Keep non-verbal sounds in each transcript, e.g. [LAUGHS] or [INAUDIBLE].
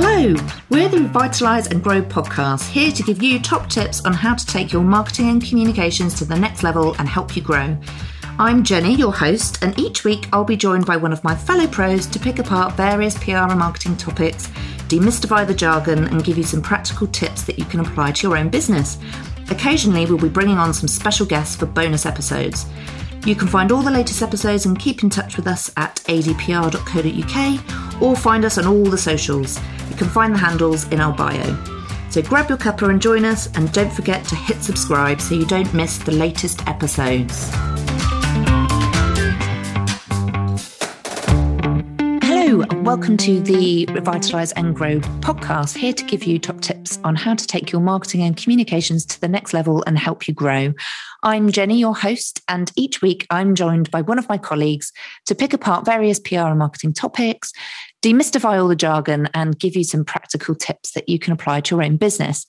Hello, we're the Revitalise and Grow podcast, here to give you top tips on how to take your marketing and communications to the next level and help you grow. I'm Jenny, your host, and each week I'll be joined by one of my fellow pros to pick apart various PR and marketing topics, demystify the jargon, and give you some practical tips that you can apply to your own business. Occasionally, we'll be bringing on some special guests for bonus episodes. You can find all the latest episodes and keep in touch with us at adpr.co.uk or find us on all the socials. You can find the handles in our bio. So grab your cuppa and join us, and don't forget to hit subscribe so you don't miss the latest episodes. Welcome to the Revitalise and Grow podcast, here to give you top tips on how to take your marketing and communications to the next level and help you grow. I'm Jenny, your host, and each week I'm joined by one of my colleagues to pick apart various PR and marketing topics, demystify all the jargon, and give you some practical tips that you can apply to your own business.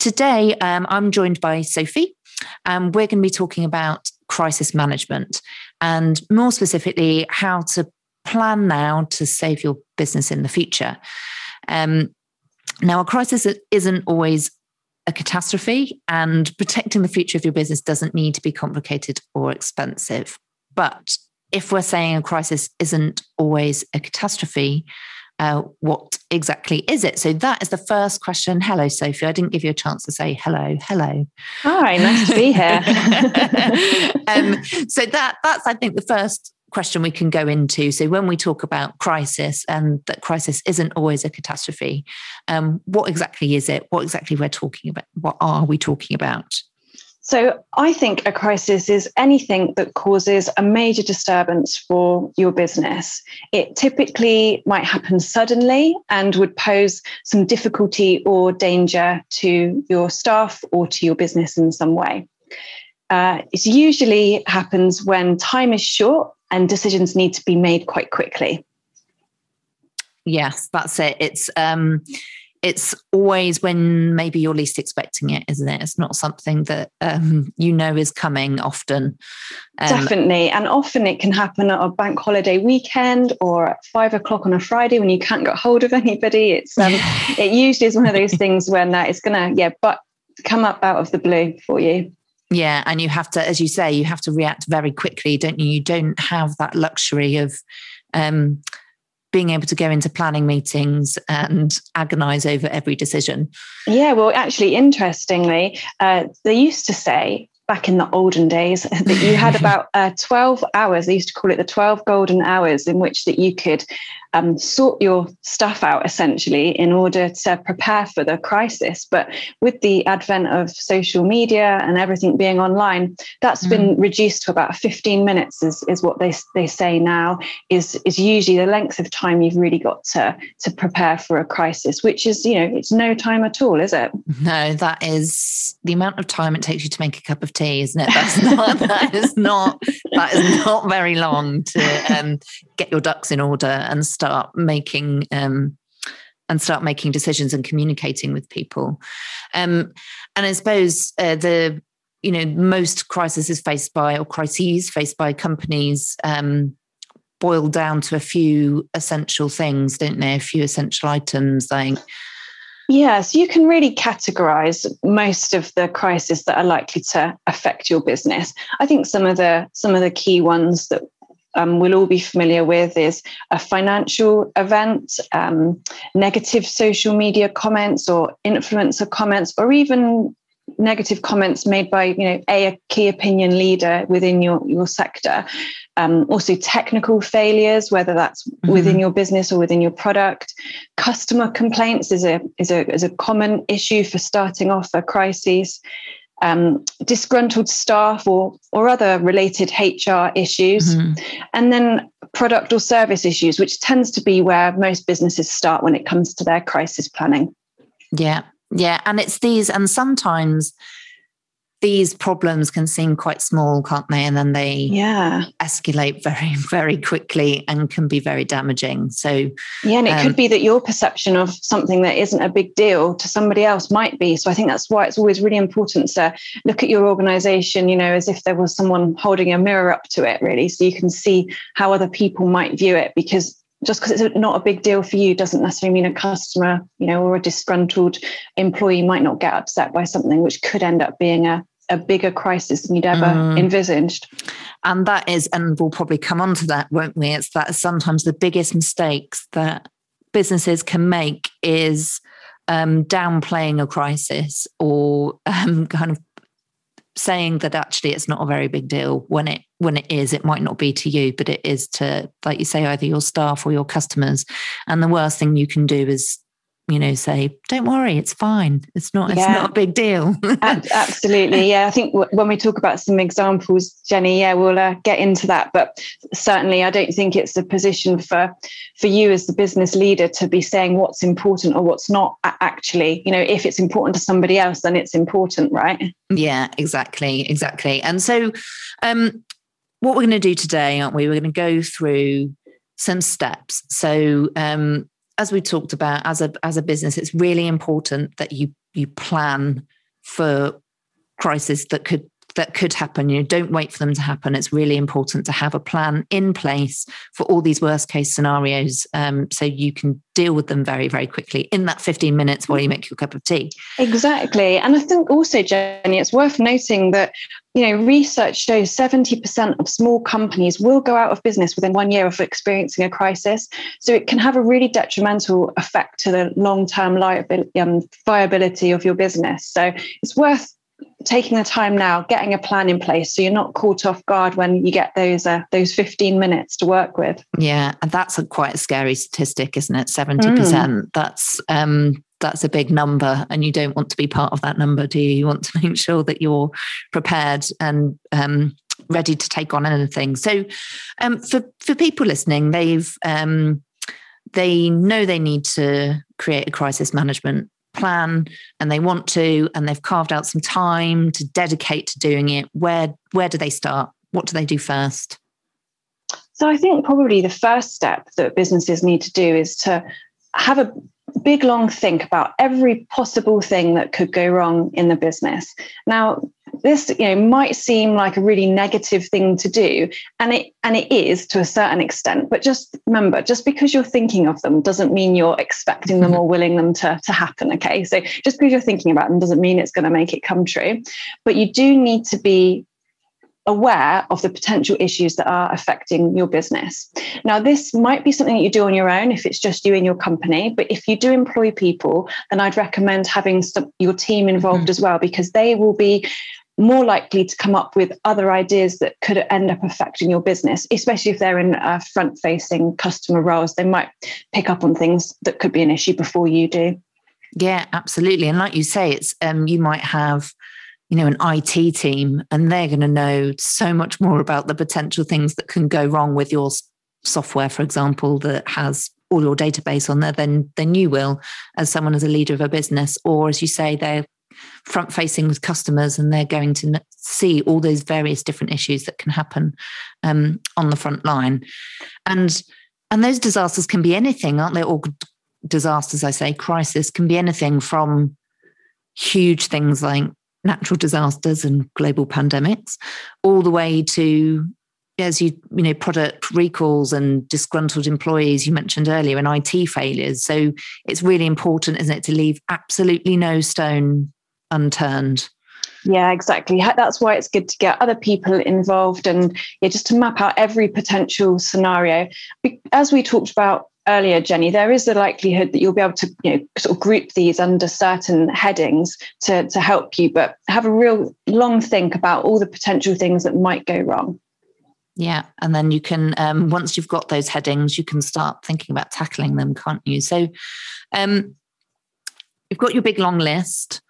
Today, um, I'm joined by Sophie, and we're going to be talking about crisis management and more specifically, how to plan now to save your business in the future. Um, now, a crisis isn't always a catastrophe, and protecting the future of your business doesn't need to be complicated or expensive. But if we're saying a crisis isn't always a catastrophe, uh, what exactly is it? So that is the first question. Hello, Sophie. I didn't give you a chance to say hello. Hello. Hi, nice to be here. [LAUGHS] um, so that that's I think the first question we can go into. So when we talk about crisis and that crisis isn't always a catastrophe, um, what exactly is it? What exactly we're talking about? What are we talking about? So I think a crisis is anything that causes a major disturbance for your business. It typically might happen suddenly and would pose some difficulty or danger to your staff or to your business in some way. Uh, it usually happens when time is short and decisions need to be made quite quickly. Yes, that's it. It's um, it's always when maybe you're least expecting it, isn't it? It's not something that um, you know is coming often. Um, Definitely. And often it can happen at a bank holiday weekend or at five o'clock on a Friday when you can't get hold of anybody. It's um, [LAUGHS] it usually is one of those things when uh, it's gonna, yeah, but come up out of the blue for you. Yeah, and you have to, as you say, you have to react very quickly, don't you? You don't have that luxury of um, being able to go into planning meetings and agonize over every decision. Yeah, well, actually, interestingly, uh, they used to say back in the olden days [LAUGHS] that you had [LAUGHS] about uh, 12 hours they used to call it the 12 golden hours in which that you could um, sort your stuff out essentially in order to prepare for the crisis. But with the advent of social media and everything being online, that's mm. been reduced to about 15 minutes, is, is what they, they say now, is, is usually the length of time you've really got to, to prepare for a crisis, which is, you know, it's no time at all, is it? No, that is the amount of time it takes you to make a cup of tea, isn't it? That's not, [LAUGHS] that is not, that is not very long to um, get your ducks in order and start making um, and start making decisions and communicating with people. Um, and I suppose uh, the you know most crises faced by or crises faced by companies um, boil down to a few essential things, don't they? A few essential items like. Yes, you can really categorize most of the crises that are likely to affect your business. I think some of the some of the key ones that um, we'll all be familiar with is a financial event, um, negative social media comments or influencer comments, or even negative comments made by you know a, key opinion leader within your your sector. Um, also technical failures whether that's mm-hmm. within your business or within your product. Customer complaints is a is a is a common issue for starting off a crisis um, disgruntled staff or or other related HR issues, mm-hmm. and then product or service issues, which tends to be where most businesses start when it comes to their crisis planning. Yeah, yeah, and it's these, and sometimes these problems can seem quite small, can't they? And then they yeah escalate very, [LAUGHS] very quickly and can be very damaging. So yeah, and it um, could be that your perception of something that isn't a big deal to somebody else might be. So I think that's why it's always really important to look at your organization, you know, as if there was someone holding a mirror up to it, really, so you can see how other people might view it. Because just because it's not a big deal for you doesn't necessarily mean a customer, you know, or a disgruntled employee might not get upset by something which could end up being a, a bigger crisis than you'd ever mm. envisaged. And that is, and we'll probably come on to that, won't we? It's that sometimes the biggest mistakes that businesses can make is um, downplaying a crisis or [LAUGHS] um, kind of saying that actually it's not a very big deal when it when it is it might not be to you but it is to like you say either your staff or your customers. And the worst thing you can do is you know say don't worry it's fine. It's not it's not a big deal. [LAUGHS] Absolutely yeah. I think w- when we talk about some examples jenny yeah we'll uh, get into that but certainly i don't think it's a position for for you as the business leader to be saying what's important or what's not actually. You know if it's important to somebody else then it's important right? Yeah exactly exactly. And so um what we're going to do today aren't we? We're going to go through some steps. So um as we talked about as a as a business it's really important that you you plan for crisis that could that could happen you know, don't wait for them to happen. It's really important to have a plan in place for all these worst case scenarios um, so you can deal with them very very quickly in that 15 minutes while you make your cup of tea. Exactly. And i think also jenny it's worth noting that you know research shows 70% of small companies will go out of business within one year of experiencing a crisis. So it can have a really detrimental effect to the long-term um, viability of your business. So it's worth taking the time now, getting a plan in place, so you're not caught off guard when you get those uh, those 15 minutes to work with. Yeah, and that's a quite a scary statistic, isn't it? 70%. Mm. That's um, that's a big number, and you don't want to be part of that number, do you? You want to [LAUGHS] make sure that you're prepared and um, ready to take on anything. So, um, for for people listening, they've um, they know they need to create a crisis management plan and they want to and they've carved out some time to dedicate to doing it. Where where do they start? What do they do first? So i think probably the first step that businesses need to do is to have a big long think about every possible thing that could go wrong in the business now this you know might seem like a really negative thing to do and it and it is to a certain extent but just remember just because you're thinking of them doesn't mean you're expecting them mm-hmm. or willing them to, to happen okay so just because you're thinking about them doesn't mean it's going to make it come true but you do need to be aware of the potential issues that are affecting your business. Now, this might be something that you do on your own if it's just you and your company, but if you do employ people, then I'd recommend having some, your team involved mm-hmm. as well because they will be more likely to come up with other ideas that could end up affecting your business, especially if they're in uh, front facing customer roles. They might pick up on things that could be an issue before you do. Yeah, absolutely. And like you say, it's um, you might have you know, an IT team, and they're going to know so much more about the potential things that can go wrong with your software, for example, that has all your database on there than than you will as someone as a leader of a business. Or as you say, they're front facing with customers and they're going to see all those various different issues that can happen um, on the front line. And and those disasters can be anything, aren't they? Or disasters, I say, crisis can be anything from huge things like natural disasters and global pandemics, all the way to as you you know product recalls and disgruntled employees you mentioned earlier and IT failures. So it's really important, isn't it, to leave absolutely no stone unturned. Yeah, exactly. That's why it's good to get other people involved and yeah, just to map out every potential scenario. As we talked about earlier, Jenny, there is a likelihood that you'll be able to you know, sort of group these under certain headings to, to help you, but have a real long think about all the potential things that might go wrong. Yeah, and then you can um, once you've got those headings, you can start thinking about tackling them, can't you? So, um, you've got your big long list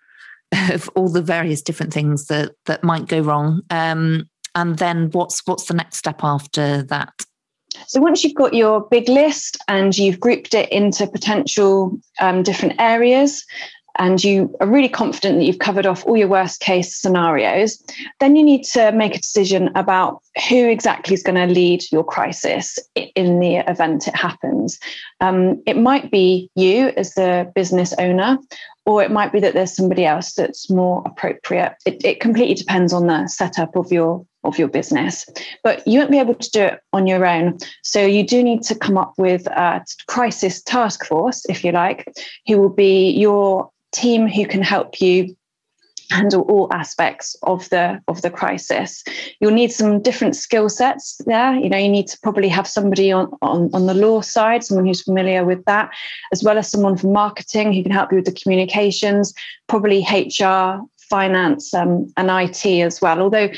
of all the various different things that that might go wrong. Um, and then what's what's the next step after that? So once you've got your big list and you've grouped it into potential um, different areas, and you are really confident that you've covered off all your worst case scenarios, then you need to make a decision about who exactly is going to lead your crisis in the event it happens. Um, it might be you as the business owner, or it might be that there's somebody else that's more appropriate. It, it completely depends on the setup of your of your business, but you won't be able to do it on your own. So you do need to come up with a crisis task force, if you like, who will be your team who can help you handle all aspects of the of the crisis. You'll need some different skill sets there. You know you need to probably have somebody on, on on the law side someone who's familiar with that as well as someone from marketing who can help you with the communications probably hr finance um, and it as well. Although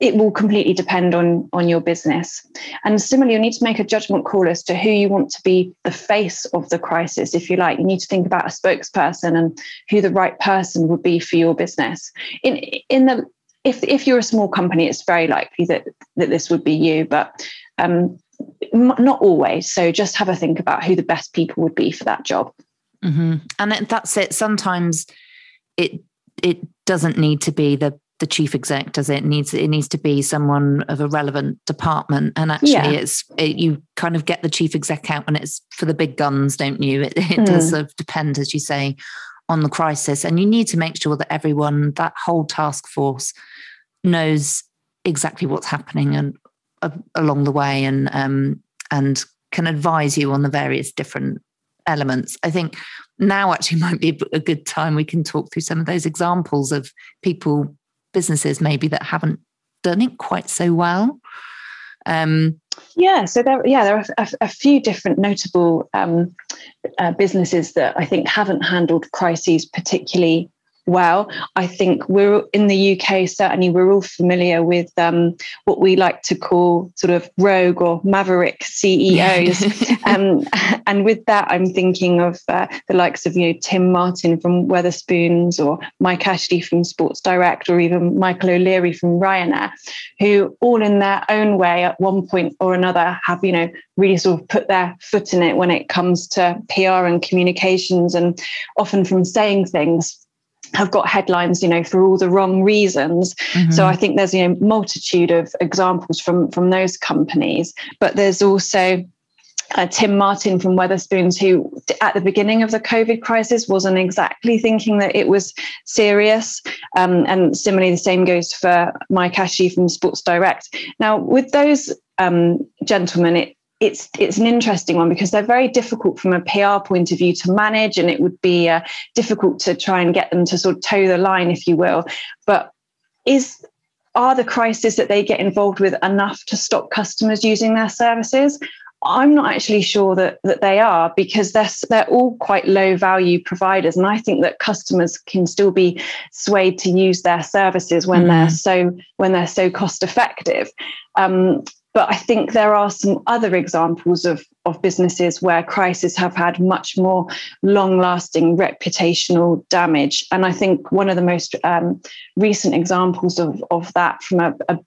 it will completely depend on on your business. And similarly you need to make a judgment call as to who you want to be the face of the crisis if you like. You need to think about a spokesperson and who the right person would be for your business. In in the if if you're a small company it's very likely that that this would be you but um, not always. So just have a think about who the best people would be for that job. Mm-hmm. and that's it. Sometimes it it doesn't need to be the the chief exec does it. it needs it needs to be someone of a relevant department and actually yeah. it's it, you kind of get the chief exec out when it's for the big guns don't you it, it mm. does hmm. sort of depend as you say on the crisis and you need to make sure that everyone that whole task force knows exactly what's happening and uh, along the way and um, and can advise you on the various different elements i think now actually [LAUGHS] might be a good time we can talk through some of those examples of people businesses maybe that haven't done it quite so well? Um, yeah, so there, yeah, there are a, a few different notable um, uh, businesses that I think haven't handled crises particularly well. I think we're in the UK, certainly, we're all familiar with um, what we like to call sort of rogue or maverick CEOs. [LAUGHS] um, [LAUGHS] and with that, I'm thinking of uh, the likes of you know, Tim Martin from Wetherspoons or Mike Ashley from Sports Direct or even Michael O'Leary from Ryanair, who all in their own way at one point or another have, you know, really sort of put their foot in it when it comes to PR and communications and often from saying things have got headlines you know for all the wrong reasons mm-hmm. so i think there's you know multitude of examples from from those companies but there's also uh, Tim Martin from Wetherspoons, who at the beginning of the COVID crisis wasn't exactly thinking that it was serious. Um, and similarly, the same goes for Mike Ashley from Sports Direct. Now, with those um, gentlemen, it, it's it's an interesting one because they're very difficult from a PR point of view to manage, and it would be uh, difficult to try and get them to sort of toe the line, if you will. But is are the crises that they get involved with enough to stop customers using their services? I'm not actually sure that that they are because they're they're all quite low value providers, and I think that customers can still be swayed to use their services when mm. they're so when they're so cost effective. Um, but I think there are some other examples of, of businesses where crises have had much more long lasting reputational damage. And I think one of the most um, recent examples of, of that from a, a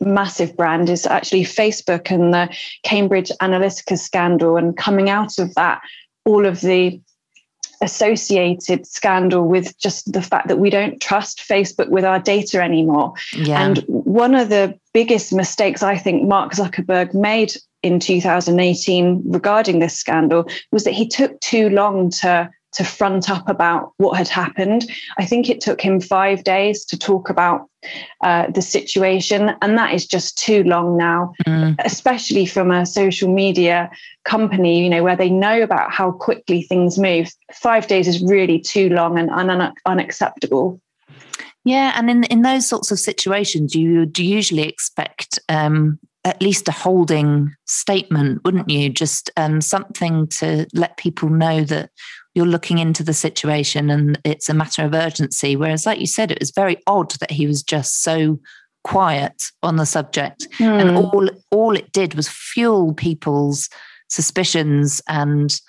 massive brand is actually Facebook and the Cambridge Analytica scandal. And coming out of that, all of the associated scandal with just the fact that we don't trust Facebook with our data anymore. Yeah. And one of the biggest mistakes I think Mark Zuckerberg made in 2018 regarding this scandal was that he took too long to to front up about what had happened. I think it took him five days to talk about uh, the situation, and that is just too long now, mm. especially from a social media company, you know, where they know about how quickly things move. Five days is really too long and un- unacceptable. Yeah, and in in those sorts of situations, you would usually expect um, at least a holding statement, wouldn't you? Just um, something to let people know that you're looking into the situation and it's a matter of urgency. Whereas, like you said, it was very odd that he was just so quiet on the subject, mm. and all all it did was fuel people's suspicions and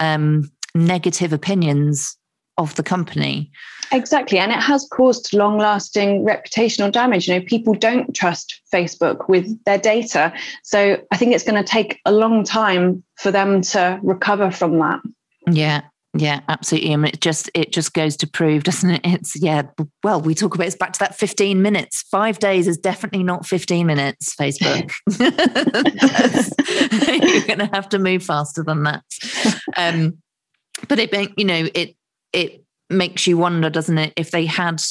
um, negative opinions of the company. Exactly. And it has caused long lasting reputational damage. You know, people don't trust Facebook with their data. So I think it's going to take a long time for them to recover from that. Yeah. Yeah, absolutely. I mean, it just it just goes to prove, doesn't it? It's yeah. Well, we talk about it's back to that fifteen minutes. Five days is definitely not fifteen minutes. Facebook, [LAUGHS] [LAUGHS] you're going to have to move faster than that. Um, but it, you know, it it makes you wonder, doesn't it, if they had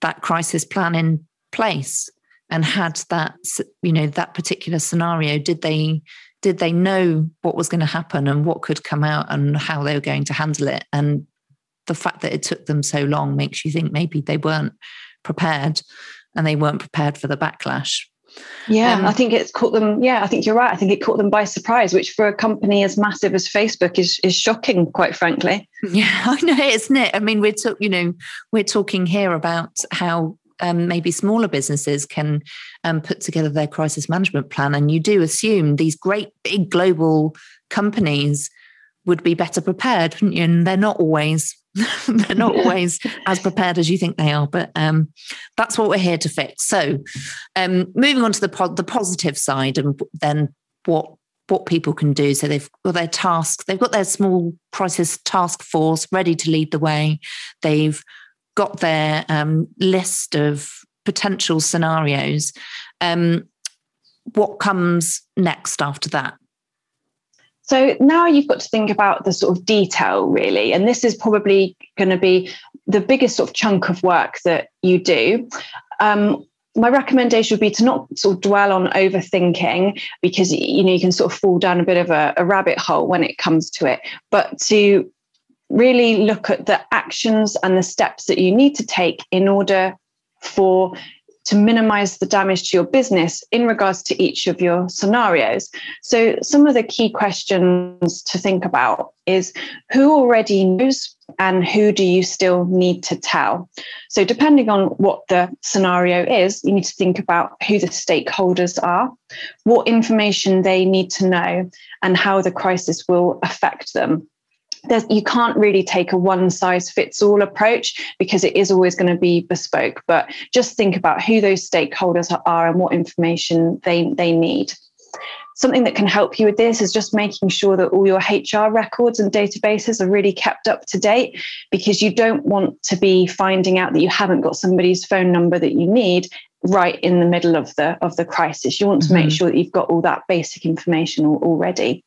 that crisis plan in place and had that you know that particular scenario did they did they know what was going to happen and what could come out and how they were going to handle it? And the fact that it took them so long makes you think maybe they weren't prepared and they weren't prepared for the backlash yeah, um, I think it's caught them. Yeah, I think you're right. I think it caught them by surprise, which for a company as massive as Facebook is is shocking, quite frankly. [LAUGHS] Yeah, I know, isn't it? I mean, we're talking, you know, we're talking here about how um, maybe smaller businesses can um, put together their crisis management plan. And you do assume these great big global companies would be better prepared, and they're not always. [LAUGHS] they're not always as prepared as you think they are, but um, that's what we're here to fix. So, um, moving on to the po- the positive side, and then what what people can do. So they've got their task, they've got their small crisis task force ready to lead the way. They've got their um, list of potential scenarios. Um, what comes next after that? So now you've got to think about the sort of detail, really. And this is probably going to be the biggest sort of chunk of work that you do. Um, my recommendation would be to not sort of dwell on overthinking because you know you can sort of fall down a bit of a, a rabbit hole when it comes to it, but to really look at the actions and the steps that you need to take in order for to minimize the damage to your business in regards to each of your scenarios. So, some of the key questions to think about is who already knows and who do you still need to tell? So, depending on what the scenario is, you need to think about who the stakeholders are, what information they need to know, and how the crisis will affect them there's, you can't really take a one size fits all approach because it is always going to be bespoke. But just think about who those stakeholders are and what information they, they need. Something that can help you with this is just making sure that all your HR records and databases are really kept up to date because you don't want to be finding out that you haven't got somebody's phone number that you need right in the middle of the of the crisis. You want to mm-hmm. make sure that you've got all that basic information already.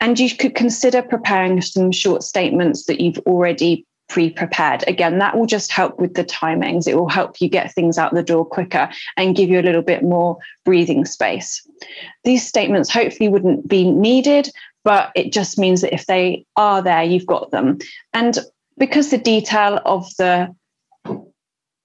And you could consider preparing some short statements that you've already pre prepared. Again, that will just help with the timings. It will help you get things out the door quicker and give you a little bit more breathing space. These statements hopefully wouldn't be needed, but it just means that if they are there, you've got them. And because the detail of the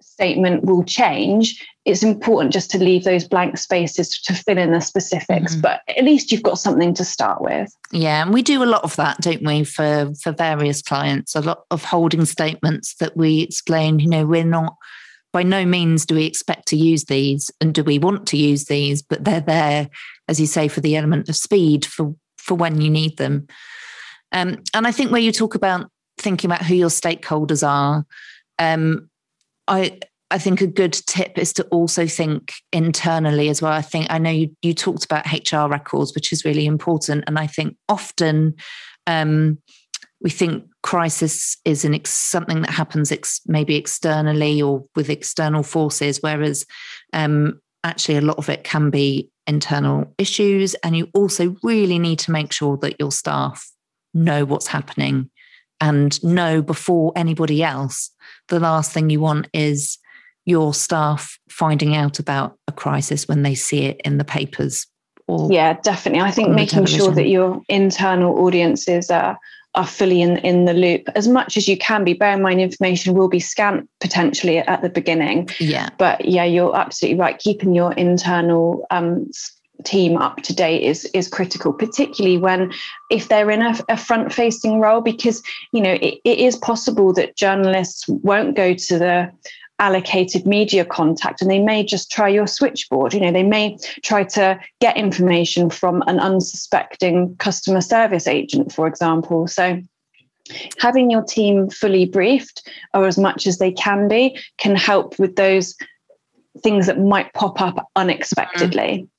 statement will change, it's important just to leave those blank spaces to fill in the specifics. Mm-hmm. But at least you've got something to start with. Yeah, and we do a lot of that, don't we, for for various clients? A lot of holding statements that we explain. You know, we're not by no means do we expect to use these, and do we want to use these, but they're there, as you say, for the element of speed for for when you need them. Um, and I think where you talk about thinking about who your stakeholders are. Um, I I think a good tip is to also think internally as well. I think I know you you talked about HR records, which is really important, and I think often um, we think crisis is an ex- something that happens ex- maybe externally or with external forces, whereas um, actually a lot of it can be internal issues, and you also really need to make sure that your staff know what's happening and know before anybody else the last thing you want is your staff finding out about a crisis when they see it in the papers or yeah definitely i think making sure that your internal audiences are are fully in, in the loop as much as you can be. Bear in mind, information will be scant potentially at the beginning. Yeah. But yeah, you're absolutely right. Keeping your internal um, team up to date is is critical particularly when if they're in a, a front facing role because you know it, it is possible that journalists won't go to the allocated media contact and they may just try your switchboard. You know they may try to get information from an unsuspecting customer service agent for example. So having your team fully briefed or as much as they can be can help with those things that might pop up unexpectedly. Mm.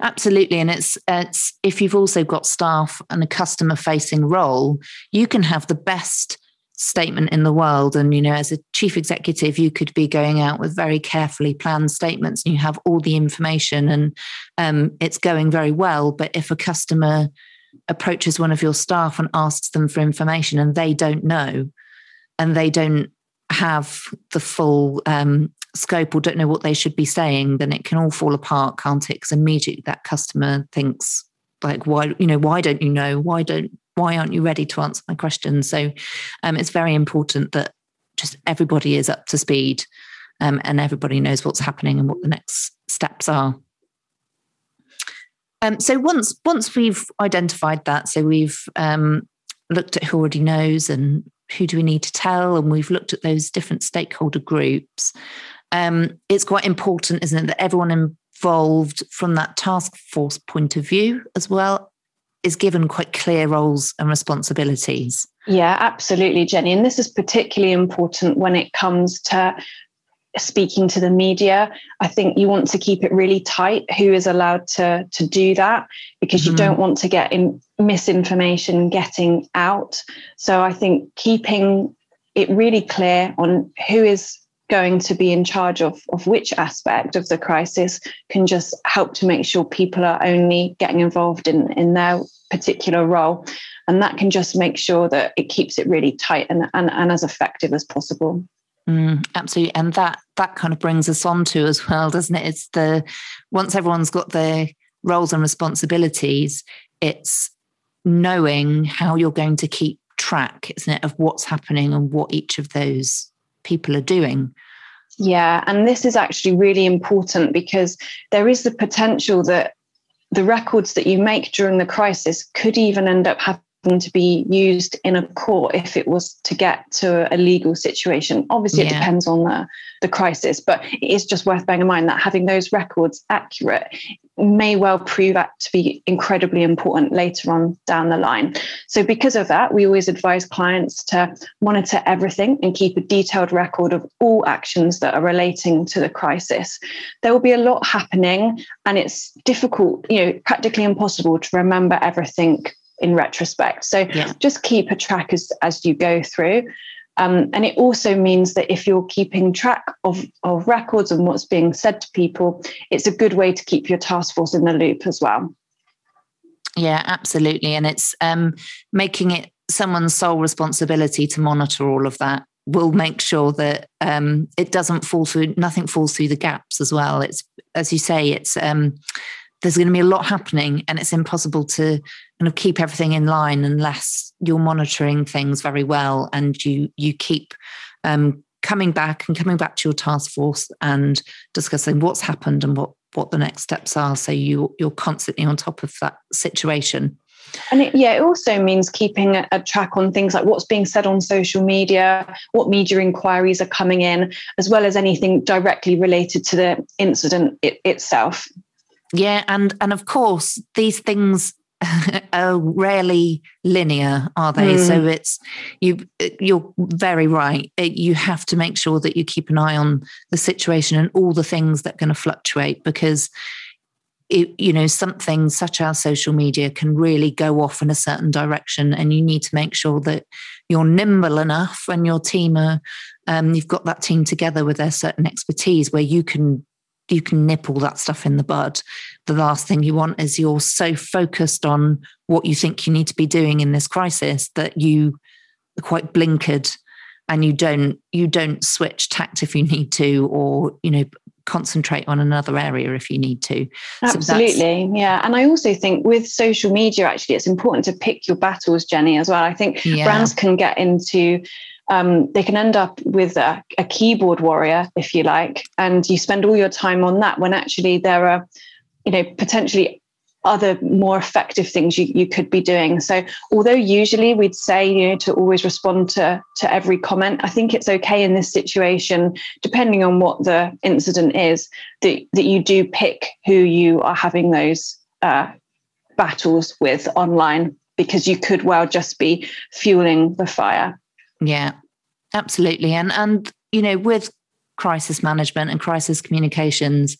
Absolutely, and it's it's if you've also got staff and a customer facing role, you can have the best statement in the world and you know as a chief executive you could be going out with very carefully planned statements and you have all the information and um, it's going very well but if a customer approaches one of your staff and asks them for information and they don't know and they don't have the full um, scope or don't know what they should be saying, then it can all fall apart, can't it? Because immediately that customer thinks, like, why, you know, why don't you know? Why don't, why aren't you ready to answer my question? So um, it's very important that just everybody is up to speed um, and everybody knows what's happening and what the next steps are. Um, so once once we've identified that, so we've um, looked at who already knows and who do we need to tell, and we've looked at those different stakeholder groups. Um, it's quite important, isn't it, that everyone involved from that task force point of view as well is given quite clear roles and responsibilities. Yeah, absolutely, Jenny. And this is particularly important when it comes to speaking to the media. I think you want to keep it really tight who is allowed to, to do that because mm-hmm. you don't want to get in misinformation getting out. So I think keeping it really clear on who is going to be in charge of, of which aspect of the crisis can just help to make sure people are only getting involved in, in their particular role. And that can just make sure that it keeps it really tight and, and, and as effective as possible. Mm, absolutely, and that that kind of brings us on to as well, doesn't it? It's the once everyone's got their roles and responsibilities, it's knowing how you're going to keep track, isn't it, of what's happening and what each of those people are doing. Yeah, and this is actually really important because there is the potential that the records that you make during the crisis could even end up having to be used in a court if it was to get to a legal situation. Obviously, yeah. it depends on the, the crisis, but it is just worth bearing in mind that having those records accurate may well prove that to be incredibly important later on down the line. So, because of that, we always advise clients to monitor everything and keep a detailed record of all actions that are relating to the crisis. There will be a lot happening, and it's difficult, you know, practically impossible to remember everything in retrospect. So yeah. just keep a track as, as you go through. Um, and it also means that if you're keeping track of, of records and what's being said to people, it's a good way to keep your task force in the loop as well. Yeah, absolutely. And it's um, making it someone's sole responsibility to monitor all of that will make sure that um, it doesn't fall through, nothing falls through the gaps as well. It's, as you say, it's, um, there's going to be a lot happening and it's impossible to kind of keep everything in line unless you're monitoring things very well and you you keep um, coming back and coming back to your task force and discussing what's happened and what what the next steps are so you you're constantly on top of that situation and it, yeah, it also means keeping a, a, track on things like what's being said on social media, what media inquiries are coming in, as well as anything directly related to the incident it, itself. Yeah, and and of course these things [LAUGHS] are rarely linear, are they? Mm. So it's you. You're very right. You have to make sure that you keep an eye on the situation and all the things that are going to fluctuate because. It, you know something such as social media can really go off in a certain direction and you need to make sure that you're nimble enough and your team are um, you've got that team together with their certain expertise where you can you can nip all that stuff in the bud. The last thing you want is you're so focused on what you think you need to be doing in this crisis that you are quite blinkered and you don't you don't switch tact if you need to or you know concentrate on another area if you need to absolutely so yeah and i also think with social media actually it's important to pick your battles jenny as well i think yeah. brands can get into um, they can end up with a, a, keyboard warrior, if you like, and you spend all your time on that when actually there are, you know, potentially other more effective things you, you could be doing. So although usually we'd say, you know, to always respond to, to every comment, I think it's okay in this situation, depending on what the incident is, that, that you do pick who you are having those uh, battles with online because you could well just be fueling the fire. Yeah, absolutely. And and you know, with crisis management and crisis communications,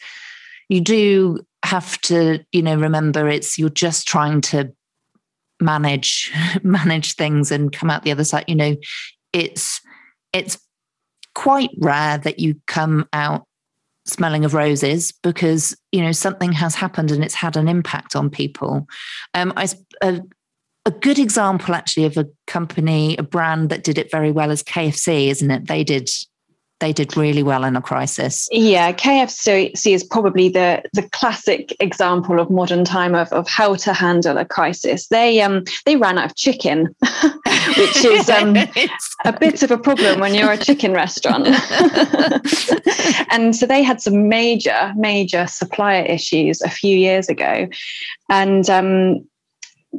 you do have to, you know, remember it's you're just trying to manage [LAUGHS] manage things and come out the other side. You know, it's it's quite rare that you come out smelling of roses because you know something has happened and it's had an impact on people um, I, a, a good example actually of a company, a brand that did it very well is KFC, isn't it? They did they did really well in a crisis. Yeah, KFC is probably the the classic example of modern time of, of how to handle a crisis. They um they ran out of chicken, [LAUGHS] which is um, a [LAUGHS] bit of a problem when you're a chicken restaurant. [LAUGHS] and so they had some major major supplier issues a few years ago, and um,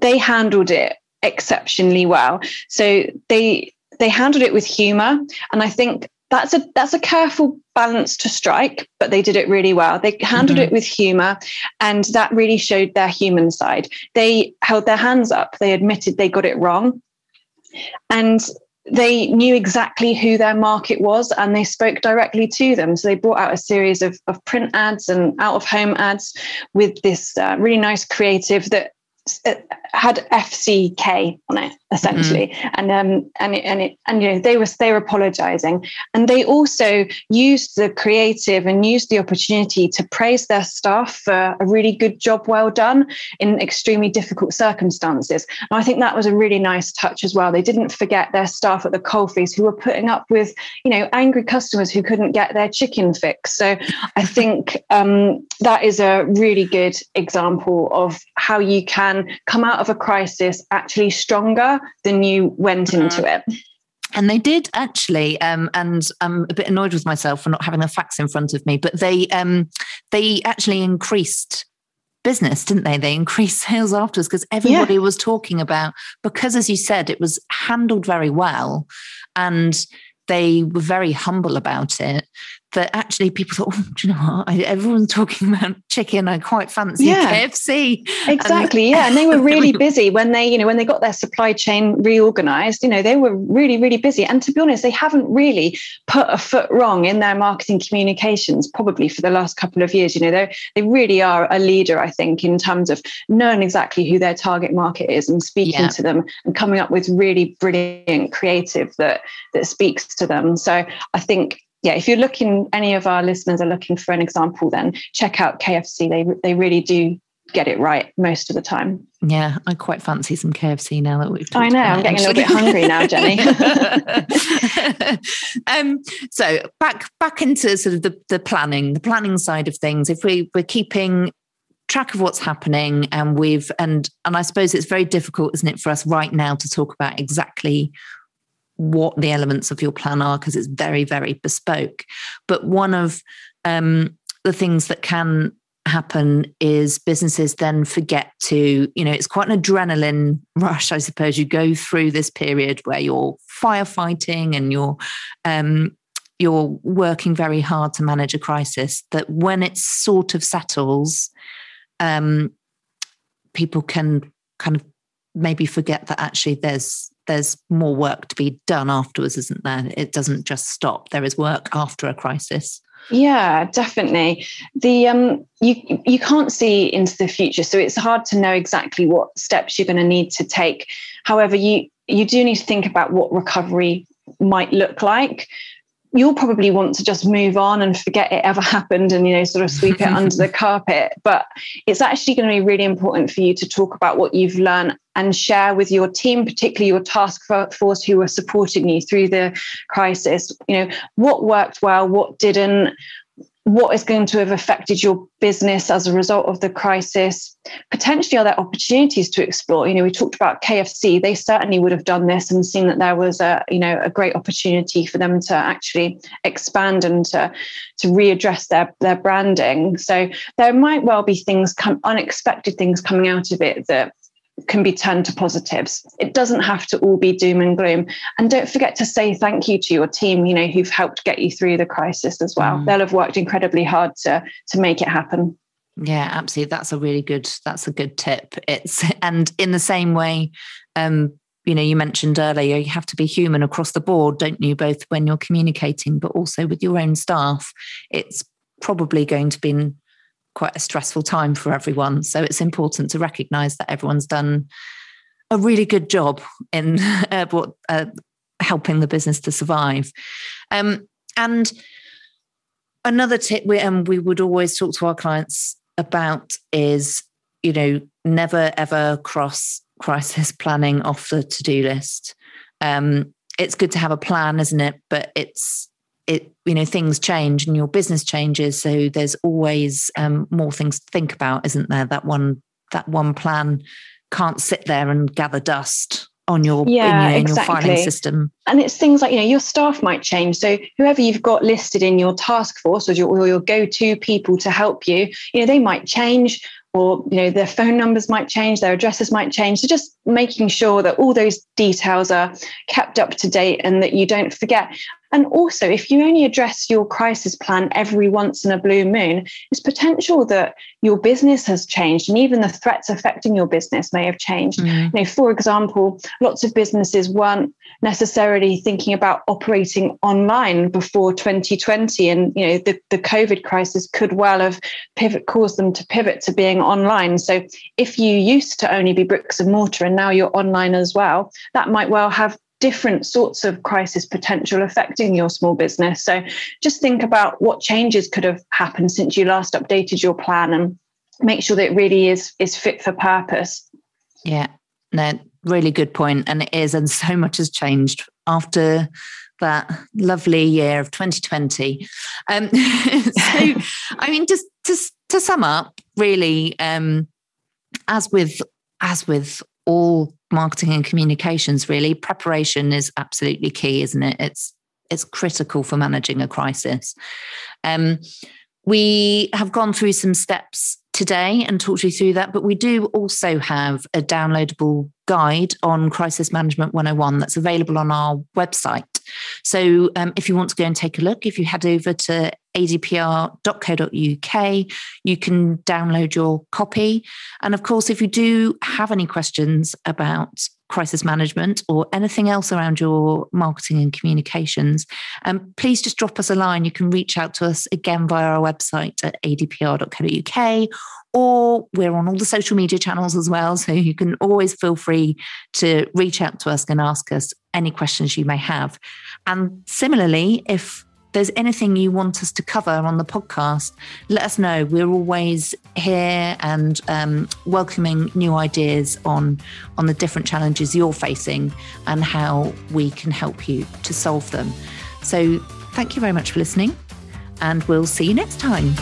they handled it exceptionally well. So they they handled it with humor and i think that's a that's a careful balance to strike but they did it really well they handled mm-hmm. it with humor and that really showed their human side they held their hands up they admitted they got it wrong and they knew exactly who their market was and they spoke directly to them. So they brought out a series of, of print ads and out of home ads with this uh, really nice creative that had FCK on it essentially, mm-hmm. and um, and it, and it, and you know they were they were apologising, and they also used the creative and used the opportunity to praise their staff for a really good job, well done in extremely difficult circumstances. And I think that was a really nice touch as well. They didn't forget their staff at the coalface who were putting up with you know angry customers who couldn't get their chicken fix. So I think um, that is a really good example of how you can can come out of a crisis actually stronger than you went mm-hmm. into it. And they did actually, um, and I'm a bit annoyed with myself for not having the facts in front of me. But they um, they actually increased business, didn't they? They increased [LAUGHS] sales afterwards because everybody yeah. was talking about because, as you said, it was handled very well, and they were very humble about it that actually people thought, oh, do you know what? I, everyone's talking about chicken. I quite fancy yeah, KFC. Exactly. And, yeah. And they were [LAUGHS] really busy when they, you know, when they got their supply chain reorganized, you know, they were really, really busy. And to be honest, they haven't really put a foot wrong in their marketing communications probably for the last couple of years. You know, they they really are a leader, I think, in terms of knowing exactly who their target market is and speaking yeah. to them and coming up with really brilliant creative that that speaks to them. So I think yeah, if you're looking, any of our listeners are looking for an example, then check out KFC. They they really do get it right most of the time. Yeah, I quite fancy some KFC now that we've. I know. I'm getting actually. a little bit hungry now, Jenny. [LAUGHS] um, so back back into sort of the, the planning, the planning side of things. If we we're keeping track of what's happening and we've and and I suppose it's very difficult, isn't it, for us right now to talk about exactly what the elements of your plan are because it's very, very bespoke. But one of um, the things that can happen is businesses then forget to, you know, it's quite an adrenaline rush, I suppose. You go through this period where you're firefighting and you're um, you're working very hard to manage a crisis. That when it sort of settles, um, people can kind of maybe forget that actually there's there's more work to be done afterwards, isn't there? It doesn't just stop. There is work after a crisis. Yeah, definitely. The um you you can't see into the future, so it's hard to know exactly what steps you're going to need to take. However, you you do need to think about what recovery might look like you'll probably want to just move on and forget it ever [LAUGHS] happened and you know sort of sweep it under the [LAUGHS] carpet. But it's actually going to be really important for you to talk about what you've learned and share with your team particularly your task force who are supporting you through the crisis. You know what worked well what didn't what is going to have affected your business as a result of the crisis. Potentially are there opportunities to explore? You know we talked about kfc they certainly would have done this and seen that there was a you know a great opportunity for them to actually expand and to to readdress their their branding. So there might well be things come unexpected things coming out of it that can be turned to positives. It doesn't have to all be doom and gloom. And don't forget to say thank you to your team, you know, who've helped get you through the crisis as well. Mm. They'll have worked incredibly hard to to make it happen. Yeah, absolutely. That's a really good that's a good tip. It's and in the same way um you know you mentioned earlier you have to be human across the board don't you both when you're communicating but also with your own staff it's probably going to be quite a stressful time for everyone. So it's important to recognize that everyone's done a really good job in [LAUGHS] uh, what, uh, helping the business to survive. Um, and another tip we, um, we would always talk to our clients about is, you know, never ever cross crisis planning off the to-do list. Um, it's good to have a plan, isn't it? But it's it you know things change and your business changes, so there's always um, more things to think about, isn't there? That one that one plan can't sit there and gather dust on your yeah, in your, exactly. in your filing system. And it's things like you know your staff might change. So whoever you've got listed in your task force or your, or your go-to people to help you, you know they might change or you know their phone numbers might change their addresses might change so just making sure that all those details are kept up to date and that you don't forget and also if you only address your crisis plan every once in a blue moon it's potential that your business has changed and even the threats affecting your business may have changed mm-hmm. you know for example lots of businesses weren't necessarily thinking about operating online before 2020 and you know the, the covid crisis could well have pivot caused them to pivot to being online so if you used to only be bricks and mortar and now you're online as well that might well have different sorts of crisis potential affecting your small business. So just think about what changes could have happened since you last updated your plan and make sure that it really is is fit for purpose. Yeah no really good point. and it is and [LAUGHS] so much has changed after that lovely year of 2020 um, [LAUGHS] so [LAUGHS] i mean just to, to sum up really um, as with as with all marketing and communications really. Preparation is absolutely key isn't it? It's it's critical for managing a crisis. Um, we have gone through some steps today and talked you through that, but we do also have a downloadable guide on Crisis Management 101 that's available on our website. So um, if you want to go and take a look, if you head over to adpr.co.uk, you can download your copy. And of course, if you do have any questions about crisis management or anything else around your marketing and communications, um, please just drop us a line. You can reach out to us again via our website at adpr.co.uk or we're on all the social media channels as well. So you can always feel free to reach out to us and ask us any questions you may have. And similarly, if there's anything you want us to cover on the podcast, let us know. We're always here and um, welcoming new ideas on on the different challenges you're facing and how we can help you to solve them. So, thank you very much for listening, and we'll see you next time.